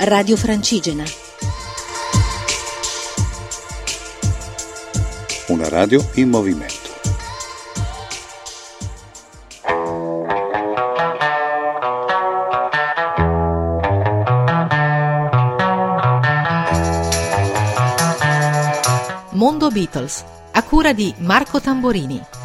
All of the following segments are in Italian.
Radio Francigena. Una radio in movimento. Mondo Beatles, a cura di Marco Tamborini.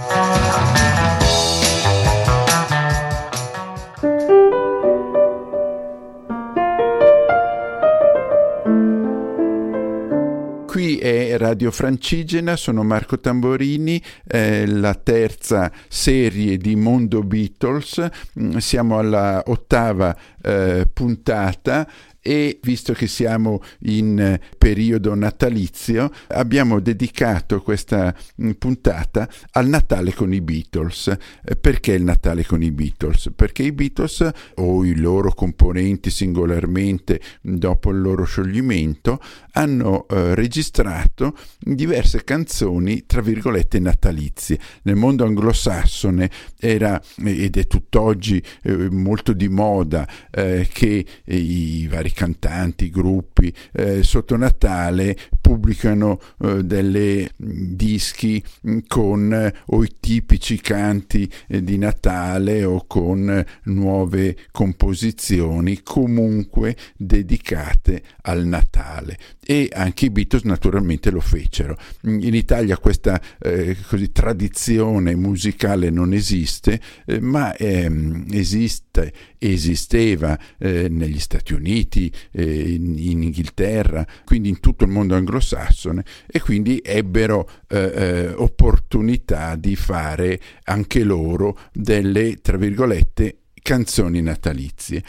Radio Francigena, sono Marco Tamborini, eh, la terza serie di Mondo Beatles, mm, siamo alla ottava eh, puntata e visto che siamo in eh, periodo natalizio abbiamo dedicato questa mm, puntata al Natale con i Beatles. Eh, perché il Natale con i Beatles? Perché i Beatles o i loro componenti singolarmente dopo il loro scioglimento hanno eh, registrato diverse canzoni tra virgolette natalizie. Nel mondo anglosassone era ed è tutt'oggi eh, molto di moda eh, che i vari cantanti, gruppi eh, sotto Natale pubblicano eh, delle dischi con eh, o i tipici canti eh, di Natale o con nuove composizioni comunque dedicate al Natale e anche i Beatles naturalmente lo fecero. In Italia questa eh, così, tradizione musicale non esiste, eh, ma ehm, esiste, esisteva eh, negli Stati Uniti, eh, in, in, Inghilterra, quindi in tutto il mondo anglosassone e quindi ebbero eh, eh, opportunità di fare anche loro delle, tra virgolette, canzoni natalizie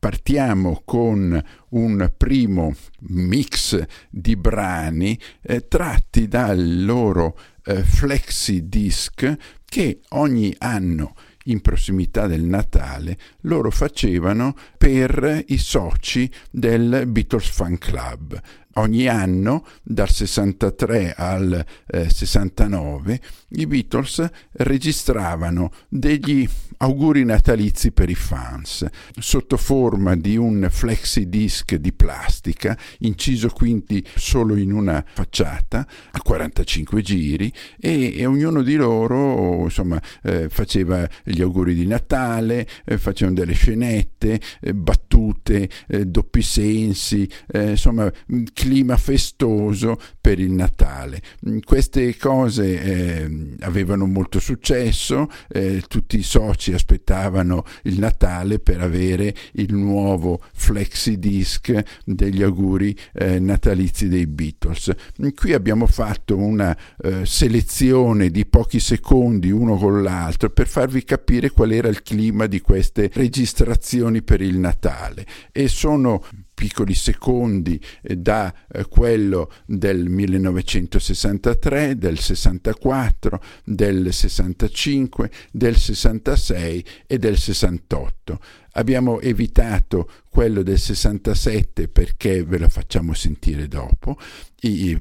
partiamo con un primo mix di brani eh, tratti dal loro eh, flexi disc che ogni anno in prossimità del Natale loro facevano per i soci del Beatles Fan Club ogni anno, dal 63 al eh, 69, i Beatles registravano degli auguri natalizi per i fans, sotto forma di un flexi disc di plastica, inciso quindi solo in una facciata, a 45 giri, e, e ognuno di loro insomma, eh, faceva gli auguri di Natale, eh, facevano delle scenette, eh, battute, eh, doppi sensi, eh, insomma clima festoso per il Natale. Mm, queste cose eh, avevano molto successo, eh, tutti i soci aspettavano il Natale per avere il nuovo flexi disc degli auguri eh, natalizi dei Beatles. Mm, qui abbiamo fatto una eh, selezione di pochi secondi uno con l'altro per farvi capire qual era il clima di queste registrazioni per il Natale e sono piccoli secondi eh, da eh, quello del 1963, del 64, del 65, del 66 e del 68. Abbiamo evitato quello del 67 perché ve lo facciamo sentire dopo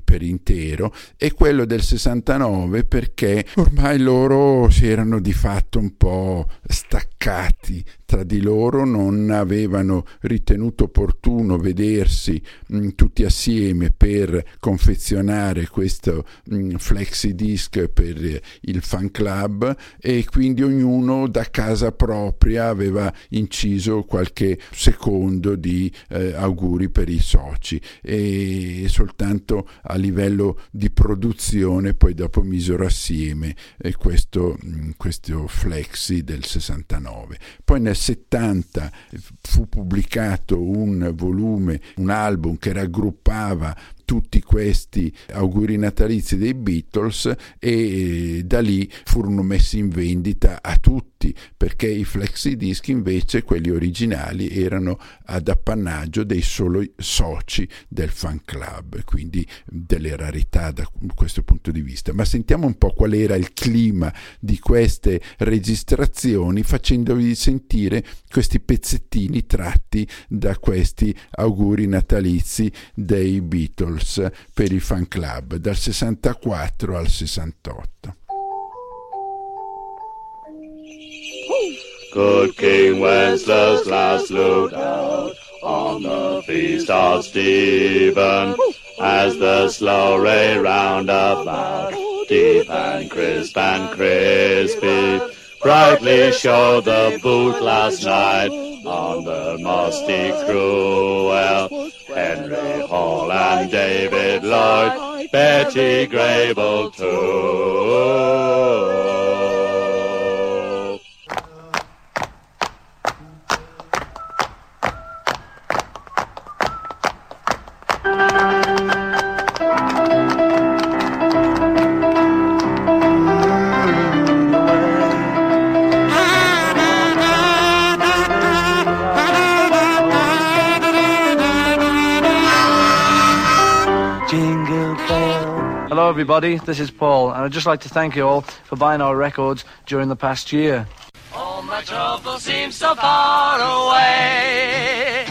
per intero e quello del 69 perché ormai loro si erano di fatto un po' staccati tra di loro, non avevano ritenuto opportuno vedersi mh, tutti assieme per confezionare questo mh, flexi disc per il fan club e quindi ognuno da casa propria aveva inciso qualche secondo di eh, auguri per i soci e soltanto a livello di produzione, poi dopo misero assieme eh, questo, mm, questo flexi del 69. Poi nel 70 fu pubblicato un volume, un album che raggruppava tutti questi auguri natalizi dei Beatles e eh, da lì furono messi in vendita a tutti perché i flexi disc invece quelli originali erano ad appannaggio dei soli soci del fan club quindi delle rarità da questo punto di vista ma sentiamo un po' qual era il clima di queste registrazioni facendovi sentire questi pezzettini tratti da questi auguri natalizi dei Beatles per il fan club dal 64 al 68. Good King Wenceslas looked out on the feast of Stephen as the slow ray round about, deep and crisp and crispy, brightly showed the boot last night on the musty cruel. Henry Hall and David Lloyd, Betty Grable too. Everybody. This is Paul, and I'd just like to thank you all for buying our records during the past year. All my trouble seems so far away.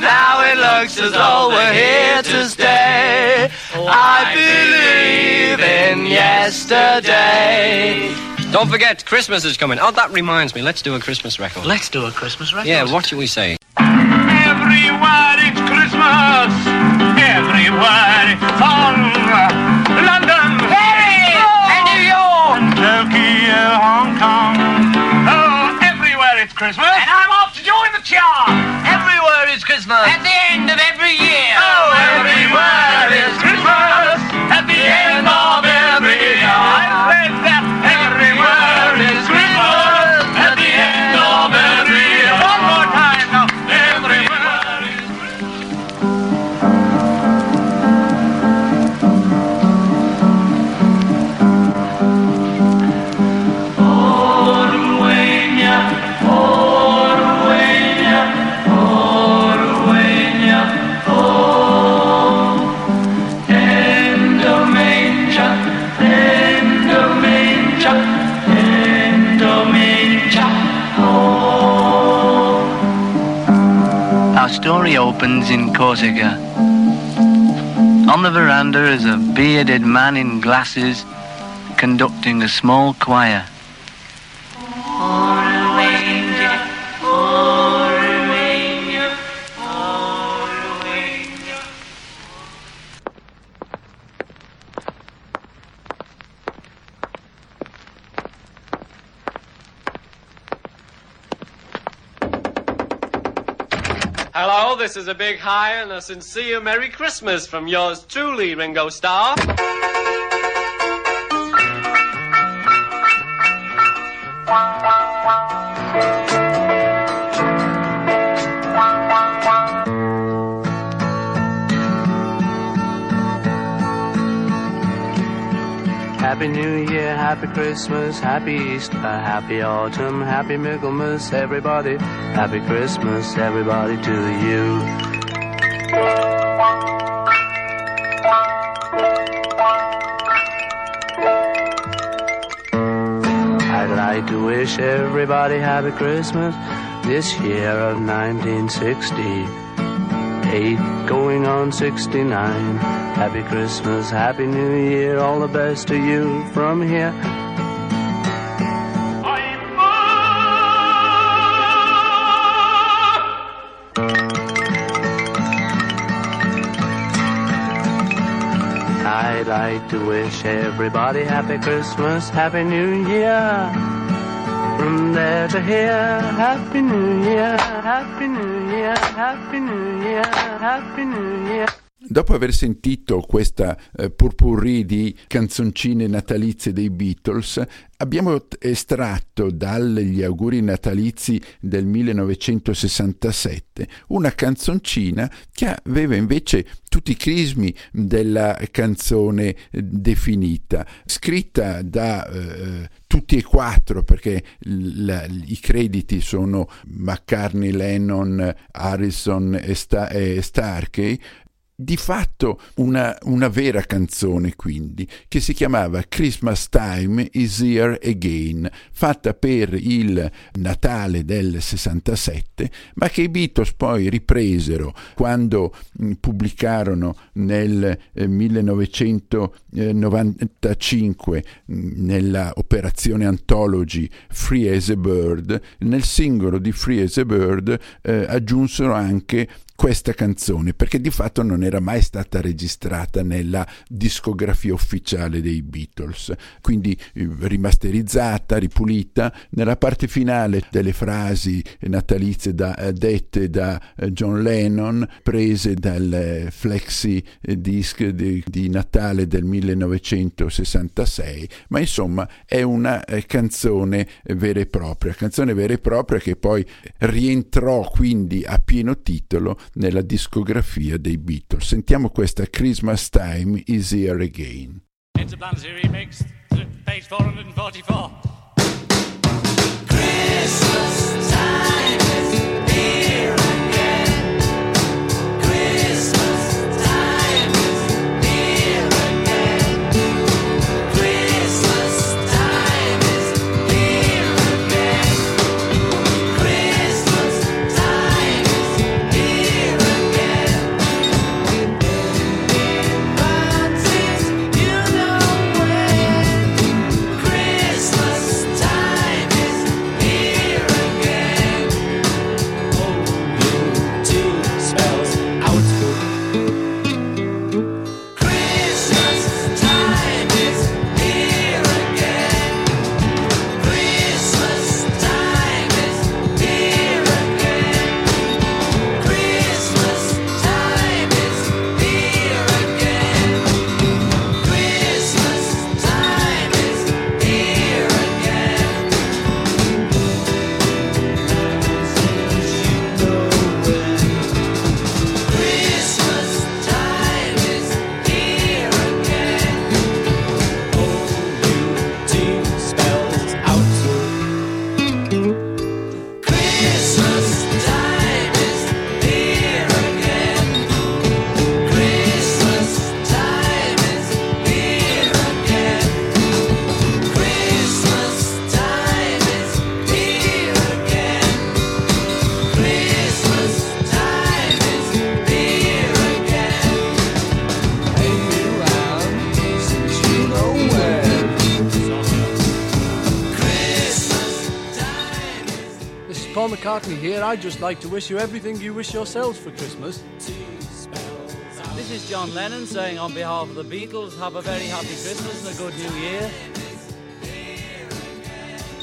Now it looks as though we're here to stay. I believe in yesterday. Don't forget, Christmas is coming. Oh, that reminds me. Let's do a Christmas record. Let's do a Christmas record. Yeah, what should we say? Everywhere it's Christmas. Everywhere it's. London, Paris, oh, and New York, and Tokyo, Hong Kong. Oh, everywhere it's Christmas. And I'm off to join the chart. Everywhere it's Christmas. At the end of every year. Oh, everywhere it's Christmas. Opens in Corsica. On the veranda is a bearded man in glasses conducting a small choir. This is a big hi and a sincere Merry Christmas from yours truly, Ringo Starr. Happy Christmas, Happy Easter, Happy Autumn, Happy Michaelmas, everybody. Happy Christmas, everybody, to you. I'd like to wish everybody Happy Christmas this year of 1968, going on 69. Happy Christmas, Happy New Year, all the best to you from here. Like to wish everybody Happy Christmas, Happy New Year. From there to here, Happy New Year, Happy New Year, Happy New Year, Happy New Year. Dopo aver sentito questa eh, purpurri di canzoncine natalizie dei Beatles, abbiamo estratto dagli auguri natalizi del 1967 una canzoncina che aveva invece tutti i crismi della canzone definita, scritta da eh, tutti e quattro perché la- i crediti sono McCartney, Lennon, Harrison e, Sta- e Starkey, di fatto una, una, vera canzone quindi che si chiamava Christmas Time is Here Again fatta per il Natale del 67 ma che i Beatles poi ripresero quando mh, pubblicarono nel eh, 1995 mh, nella operazione Anthology Free as a Bird. Nel singolo di Free as a Bird eh, aggiunsero anche questa canzone, perché di fatto non era mai stata registrata nella discografia ufficiale dei Beatles, quindi eh, rimasterizzata, ripulita. Nella parte finale delle frasi natalizie da, eh, dette da eh, John Lennon, prese dal flexi disc di, di Natale del 1966, ma insomma è una canzone vera e propria, canzone vera e propria che poi rientrò quindi a pieno titolo nella discografia dei Beatles. Sentiamo questa Christmas Time is Here Again. Interplanetary Remix, page 444. Like to wish you everything you wish yourselves for Christmas. This is John Lennon saying on behalf of the Beatles, have a very happy Christmas and a good New Year.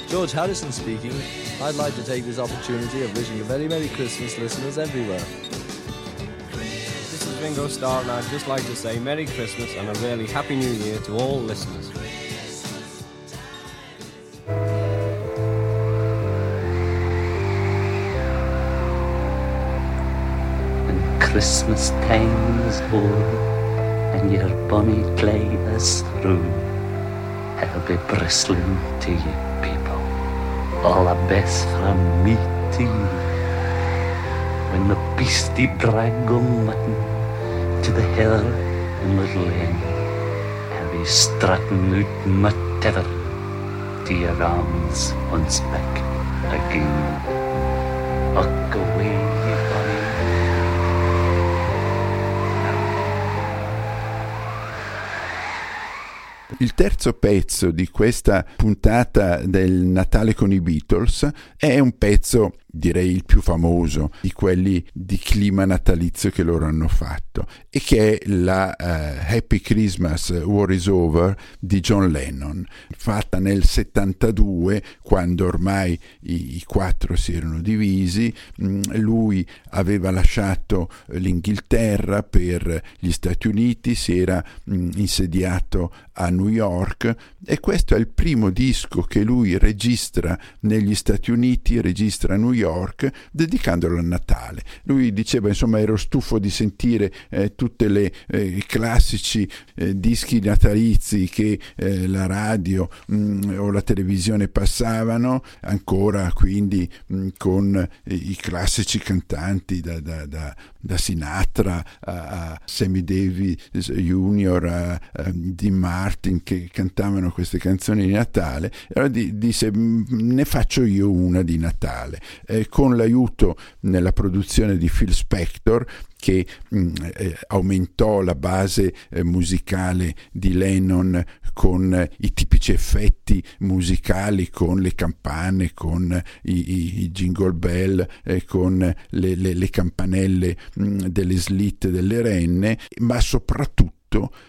George Harrison speaking. I'd like to take this opportunity of wishing a very Merry Christmas listeners everywhere. This is Ringo Starr and I'd just like to say Merry Christmas and a really Happy New Year to all listeners. Christmas time is o'er and your bonny clay is through. I'll be bristling to you people, all the best from me to you. When the beastie drag go mutton to the heather and Little Lane, I'll be strutting out my tether to your arms once back again. Look away, Il terzo pezzo di questa puntata del Natale con i Beatles è un pezzo direi il più famoso di quelli di clima natalizio che loro hanno fatto e che è la uh, Happy Christmas War is Over di John Lennon fatta nel 72 quando ormai i, i quattro si erano divisi. Mm, lui aveva lasciato l'Inghilterra per gli Stati Uniti si era mm, insediato a New York e questo è il primo disco che lui registra negli Stati Uniti registra a New York York dedicandolo a Natale. Lui diceva insomma ero stufo di sentire eh, tutti eh, i classici eh, dischi natalizi che eh, la radio mh, mm, o la televisione passavano, ancora quindi mh, mm, con eh, i classici cantanti da, da, da, da Sinatra a, a Sammy Davis Jr., a, a Dean Martin, che cantavano queste canzoni di Natale, allora di, disse "Mm, ne faccio io una di Natale, eh, con l'aiuto nella produzione di Phil Spector che mh, eh, aumentò la base eh, musicale di Lennon con eh, i tipici effetti musicali, con le campane, con i, i- i jingle bell, eh, con le, le- le campanelle mh, delle slit delle renne, ma soprattutto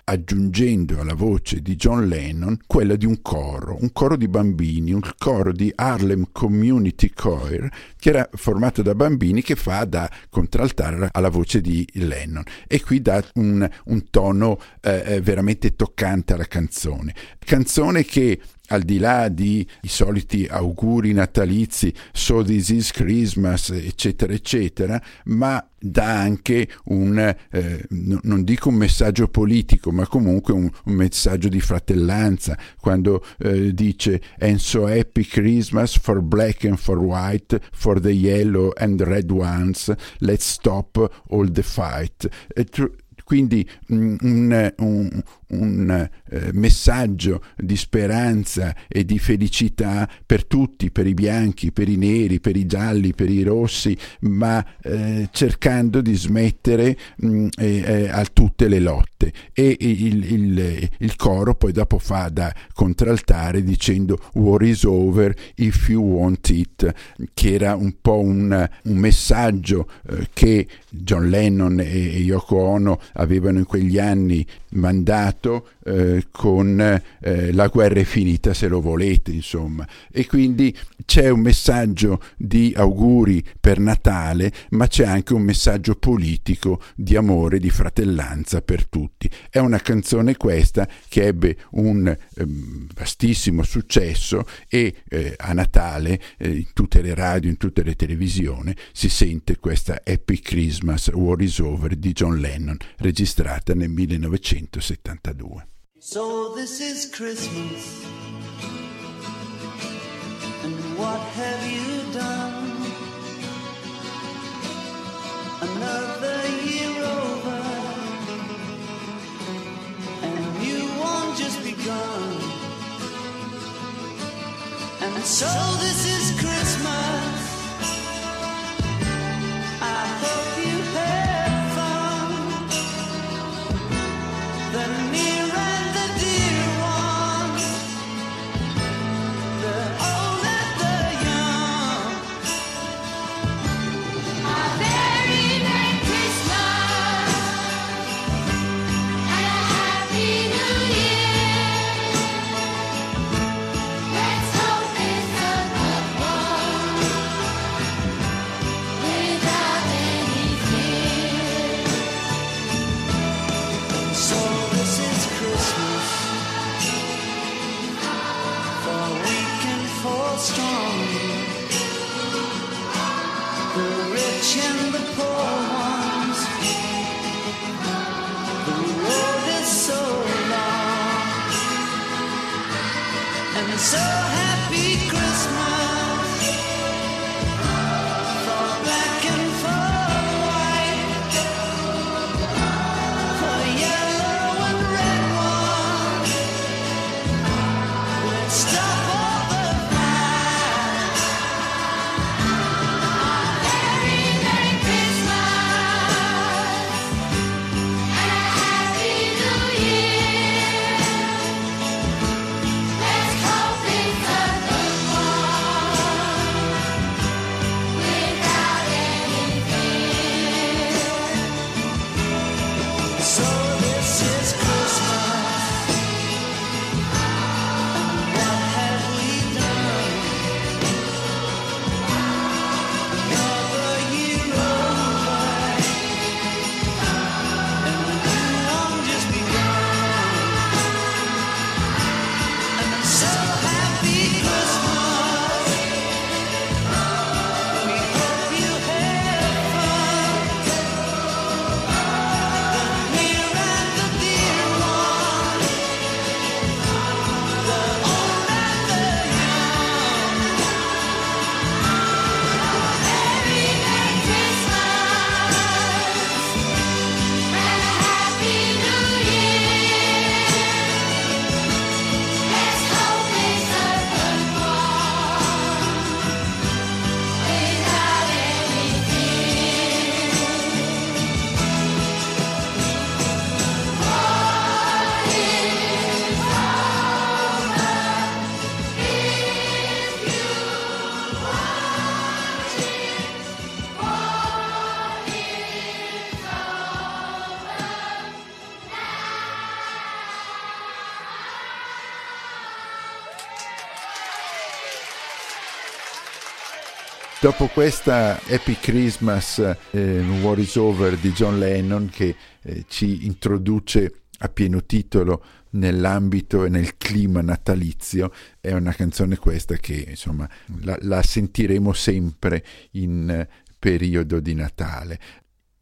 aggiungendo alla voce di John Lennon quella di un coro, un coro di bambini, un coro di Harlem Community Choir che era formato da bambini che fa da contraltare alla voce di Lennon e qui dà un, un tono eh, eh, veramente toccante alla canzone. Canzone che al di là di i soliti auguri natalizi, so this is Christmas, eccetera, eccetera, ma dà anche un, eh, no- non dico un messaggio politico, ma comunque un, un messaggio di fratellanza, quando eh, dice And so happy Christmas for black and for white, for the yellow and red ones, let's stop all the fight. E tr- quindi mm, un, un- un, eh, messaggio di speranza e di felicità per tutti, per i bianchi, per i neri, per i gialli, per i rossi, ma eh, cercando di smettere mm, eh, eh, a tutte le lotte. E il, il- il coro poi dopo fa da contraltare dicendo War is over if you want it, che era un po' un, un messaggio eh, che John Lennon e, e Yoko Ono avevano in quegli anni mandato eh, con eh, la guerra è finita se lo volete, insomma. E quindi c'è un messaggio di auguri per Natale, ma c'è anche un messaggio politico di amore, di fratellanza per tutti. È una canzone questa che ebbe un ehm, vastissimo successo e eh, a Natale eh, in tutte le radio, in tutte le televisioni si sente questa Happy Christmas War is Over di John Lennon registrata nel 1972. So this is Christmas. And what have you done? Another year over. And you won't just begun. And so this is Christmas. Dopo questa Happy Christmas eh, War is Over di John Lennon che eh, ci introduce a pieno titolo nell'ambito e nel clima natalizio, è una canzone questa che insomma la, la sentiremo sempre in eh, periodo di Natale.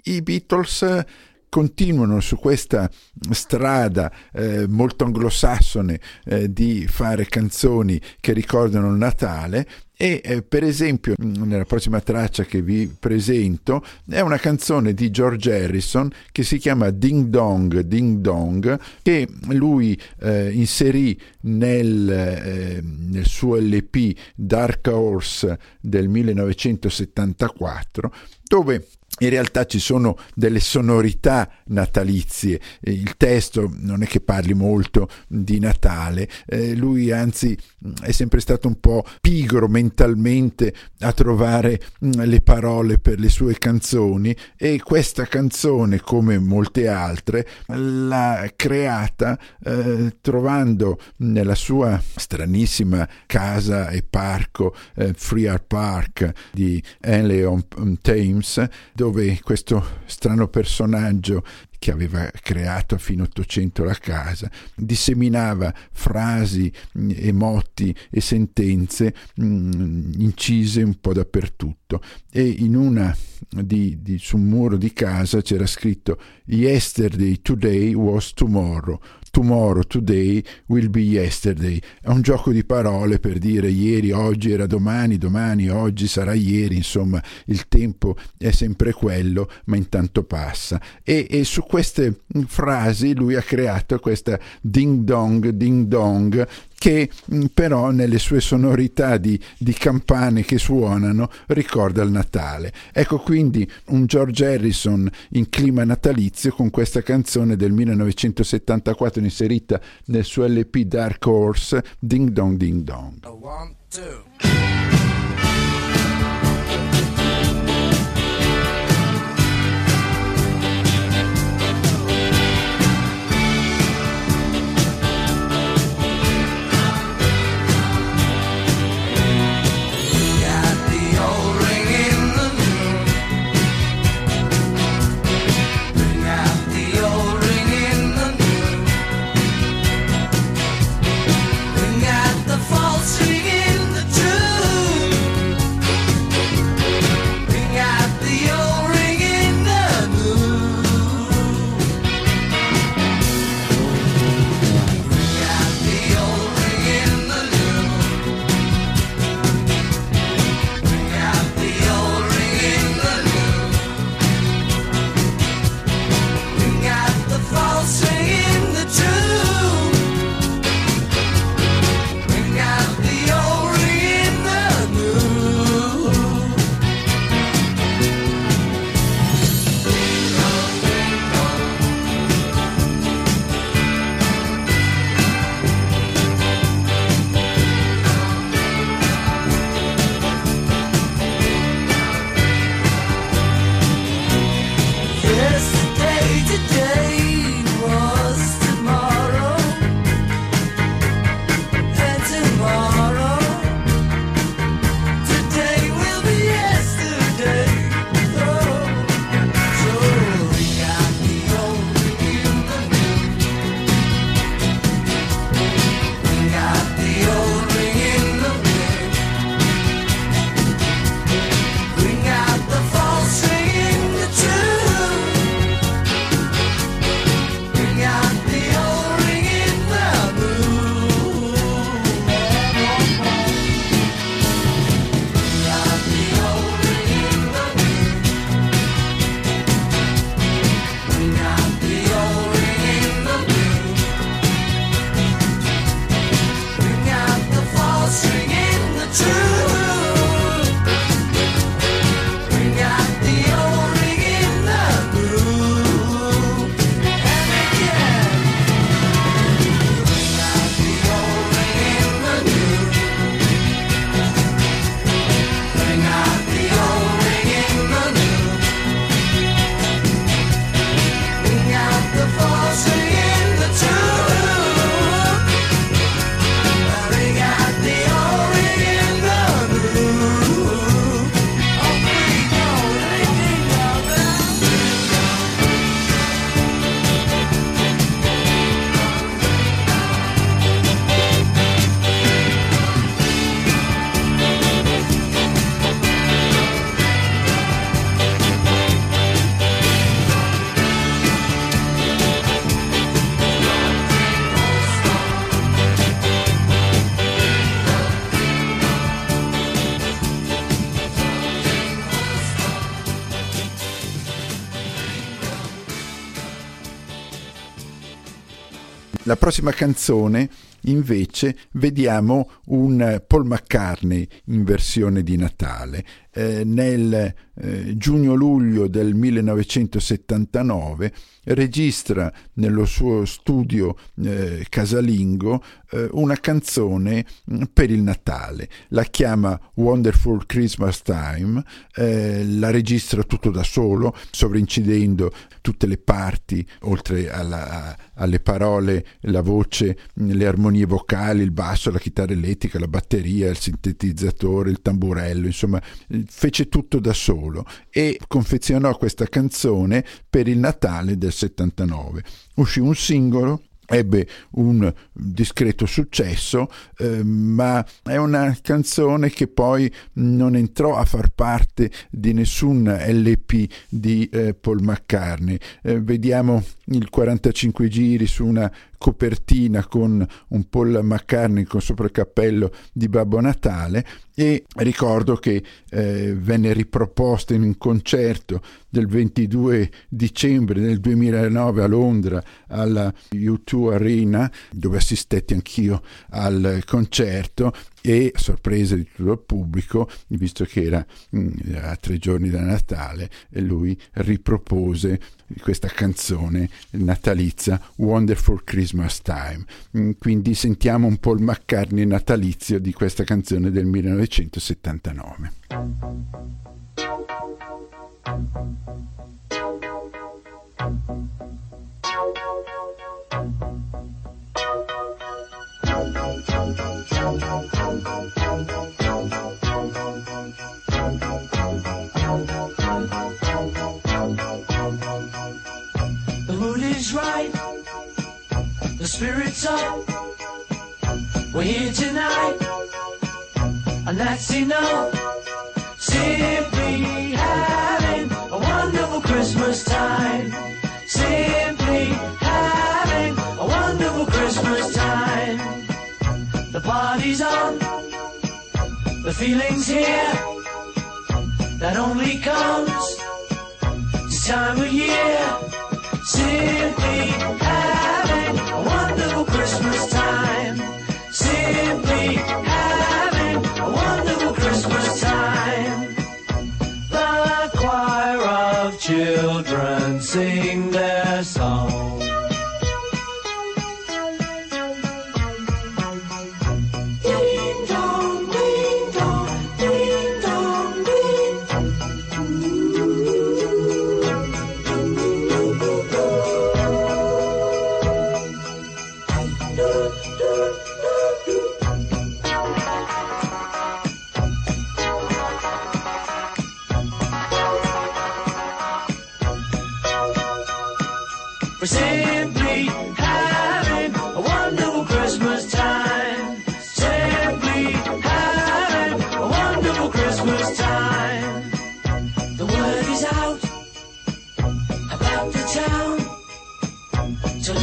I Beatles continuano su questa strada eh, molto anglosassone eh, di fare canzoni che ricordano il Natale e eh, per esempio nella prossima traccia che vi presento è una canzone di George Harrison che si chiama Ding Dong Ding Dong che lui eh, inserì nel, eh, nel suo LP Dark Horse del 1974 dove in realtà ci sono delle sonorità natalizie, il testo non è che parli molto di Natale, eh, lui anzi è sempre stato un po' pigro mentalmente a trovare mh, le parole per le sue canzoni. E questa canzone come molte altre l'ha creata eh, trovando nella sua stranissima casa e parco eh, Free Park di Henley on Thames dove questo strano personaggio che aveva creato a fine Ottocento la casa, disseminava frasi e motti e sentenze mh, incise un po' dappertutto e in una di, di, su un muro di casa c'era scritto Yesterday, today was tomorrow. Tomorrow, today will be yesterday. È un gioco di parole per dire ieri, oggi era domani, domani, oggi sarà ieri, insomma il tempo è sempre quello, ma intanto passa. E, e su queste frasi lui ha creato questa ding dong, ding dong, che però nelle sue sonorità di, di, campane che suonano ricorda il Natale. Ecco quindi un George Harrison in clima natalizio con questa canzone del 1974 inserita nel suo LP Dark Horse, Ding Dong Ding Dong. One, two. La prossima canzone invece vediamo un eh, Paul McCartney in versione di Natale. Eh, nel eh, giugno-luglio del 1979 registra nello suo studio eh, casalingo eh, una canzone mh, per il Natale. La chiama Wonderful Christmas Time, eh, la registra tutto da solo, sovrincidendo tutte le parti, oltre alla, alle parole, la voce, le armonie vocali, il basso, la chitarra elettrica, la batteria, il sintetizzatore, il tamburello, insomma, fece tutto da solo e confezionò questa canzone per il Natale del 79. Uscì un singolo ebbe un discreto successo, eh, ma è una canzone che poi non entrò a far parte di nessun LP di eh, Paul McCartney. Eh, vediamo il 45 giri su una copertina con un Paul McCartney con sopra il cappello di Babbo Natale e ricordo che eh, venne riproposta in un concerto del 22 dicembre del 2009 a Londra alla U2 Arena dove assistetti anch'io al concerto e sorpresa di tutto il pubblico, visto che era mh, a tre giorni da Natale, e lui ripropose questa canzone natalizia Wonderful Christmas Time. Mm, Quindi sentiamo un po' il McCartney natalizio di questa canzone del 1979. The mood is right. The spirit's up. We're here tonight. And that's enough. Simply The feeling's here. That only comes this time of year. Simply having a wonderful Christmas time. Simply having a wonderful Christmas time. The choir of children sing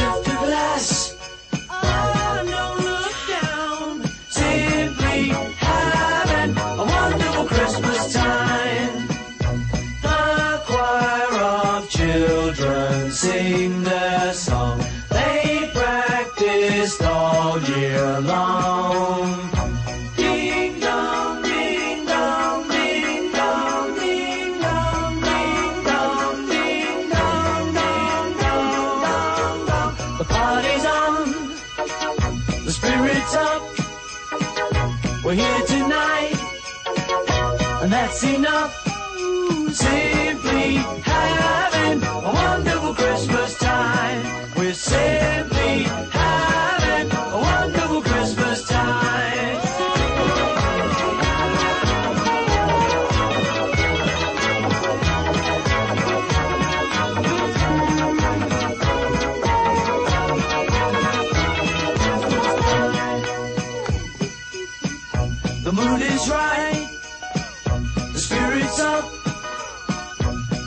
out the glass.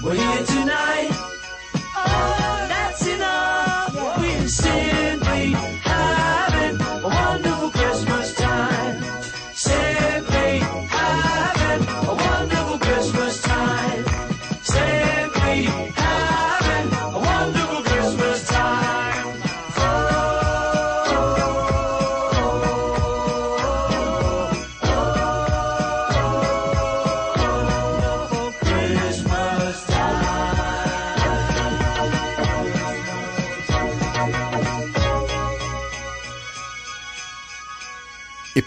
We're here tonight.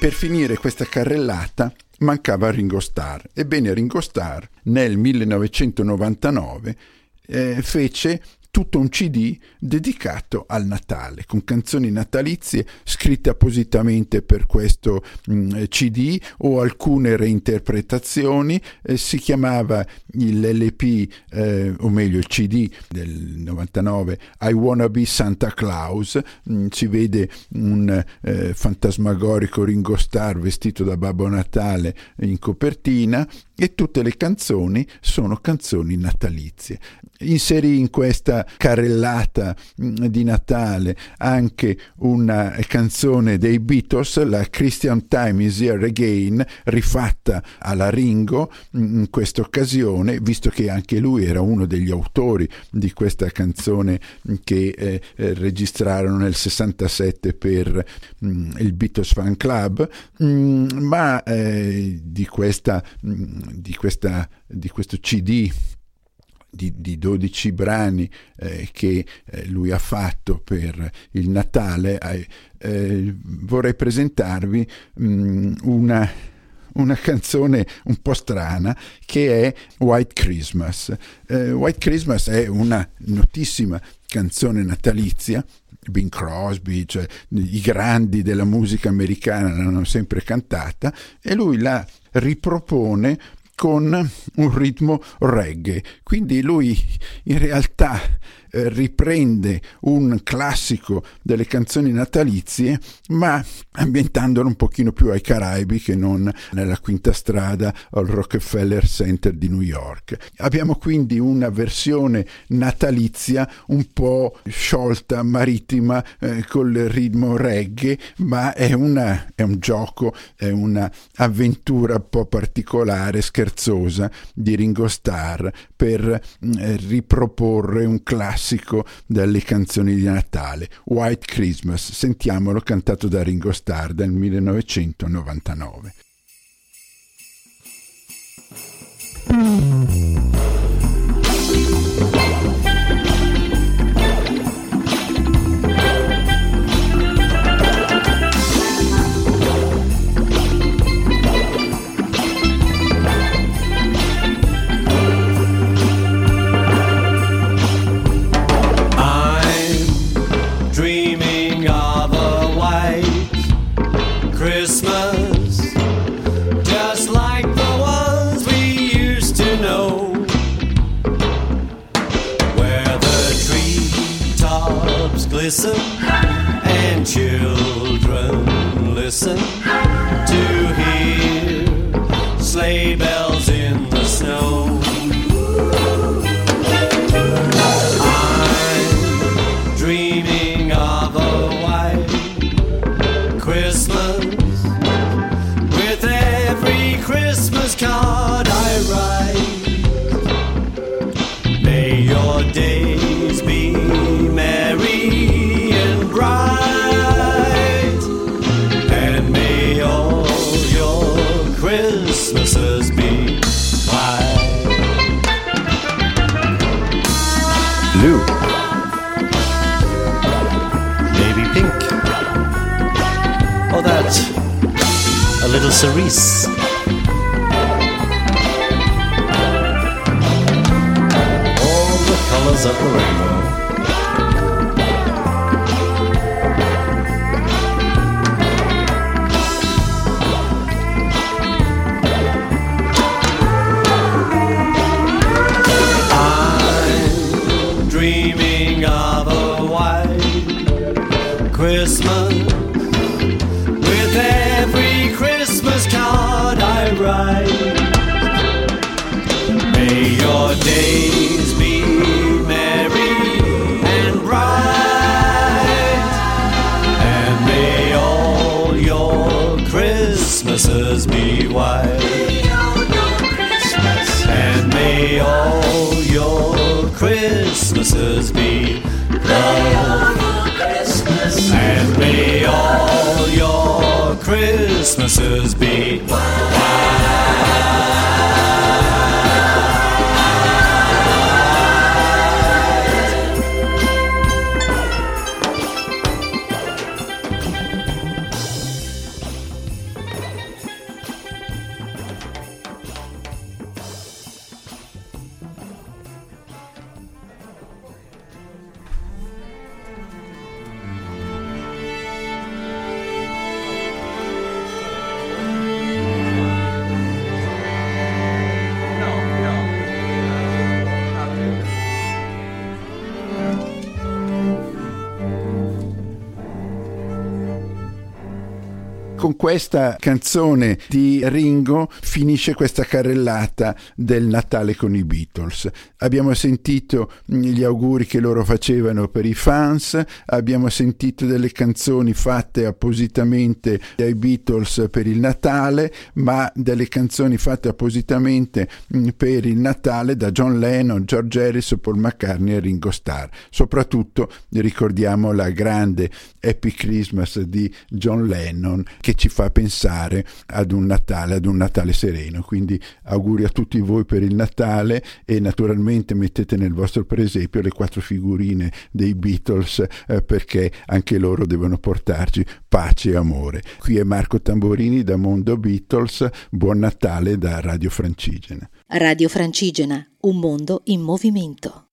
Per finire questa carrellata mancava Ringo Starr. Ebbene, Ringo Starr nel 1999 eh, fece tutto un CD dedicato al Natale, con canzoni natalizie scritte appositamente per questo mh, CD o alcune reinterpretazioni. Eh, si chiamava l'LP, eh, o meglio il CD del 99, I Wanna Be Santa Claus. Mh, si vede un eh, fantasmagorico Ringo Starr vestito da Babbo Natale in copertina e tutte le canzoni sono canzoni natalizie. Inserì in questa carrellata mh, di Natale anche una canzone dei Beatles, la Christian Time is Here Again, rifatta alla Ringo mh, in questa occasione, visto che anche lui era uno degli autori di questa canzone mh, che eh, eh, registrarono nel 67 per mh, il Beatles Fan Club, mh, ma eh, di, questa, mh, di, questa, di questo CD di, di 12 brani eh, che eh, lui ha fatto per il Natale, eh, eh vorrei presentarvi mh, una, una canzone un po' strana che è White Christmas. Eh, White Christmas è una notissima canzone natalizia Bing Crosby, cioè i grandi della musica americana l'hanno sempre cantata e lui la ripropone con un ritmo reggae. Quindi lui in realtà eh, riprende un classico delle canzoni natalizie, ma ambientandolo un pochino più ai Caraibi che non nella quinta strada al Rockefeller Center di New York. Abbiamo quindi una versione natalizia un po' sciolta, marittima, eh, col ritmo reggae, ma è, una, è un gioco, è un'avventura un po' particolare, scherzosa di Ringo Starr per eh, riproporre un classico delle canzoni di Natale, White Christmas, sentiamolo cantato da Ringo Starr del 1999. Glisten and children listen to hear sleigh bells in the snow. I'm dreaming of a white Christmas with every Christmas card cerise. All the colors of the rainbow. Christmases be love. And may all your Christmases con questa canzone di Ringo finisce questa carrellata del Natale con i Beatles. Abbiamo sentito gli auguri che loro facevano per i fans, abbiamo sentito delle canzoni fatte appositamente dai Beatles per il Natale, ma delle canzoni fatte appositamente mh, per il Natale da John Lennon, George Harrison, Paul McCartney e Ringo Starr. Soprattutto ricordiamo la grande Happy Christmas di John Lennon che ci fa pensare ad un Natale, ad un Natale sereno. Quindi auguri a tutti voi per il Natale e naturalmente mettete nel vostro presepio le quattro figurine dei Beatles eh, perché anche loro devono portarci pace e amore. Qui è Marco Tamborini da Mondo Beatles, buon Natale da Radio Francigena. Radio Francigena, un mondo in movimento.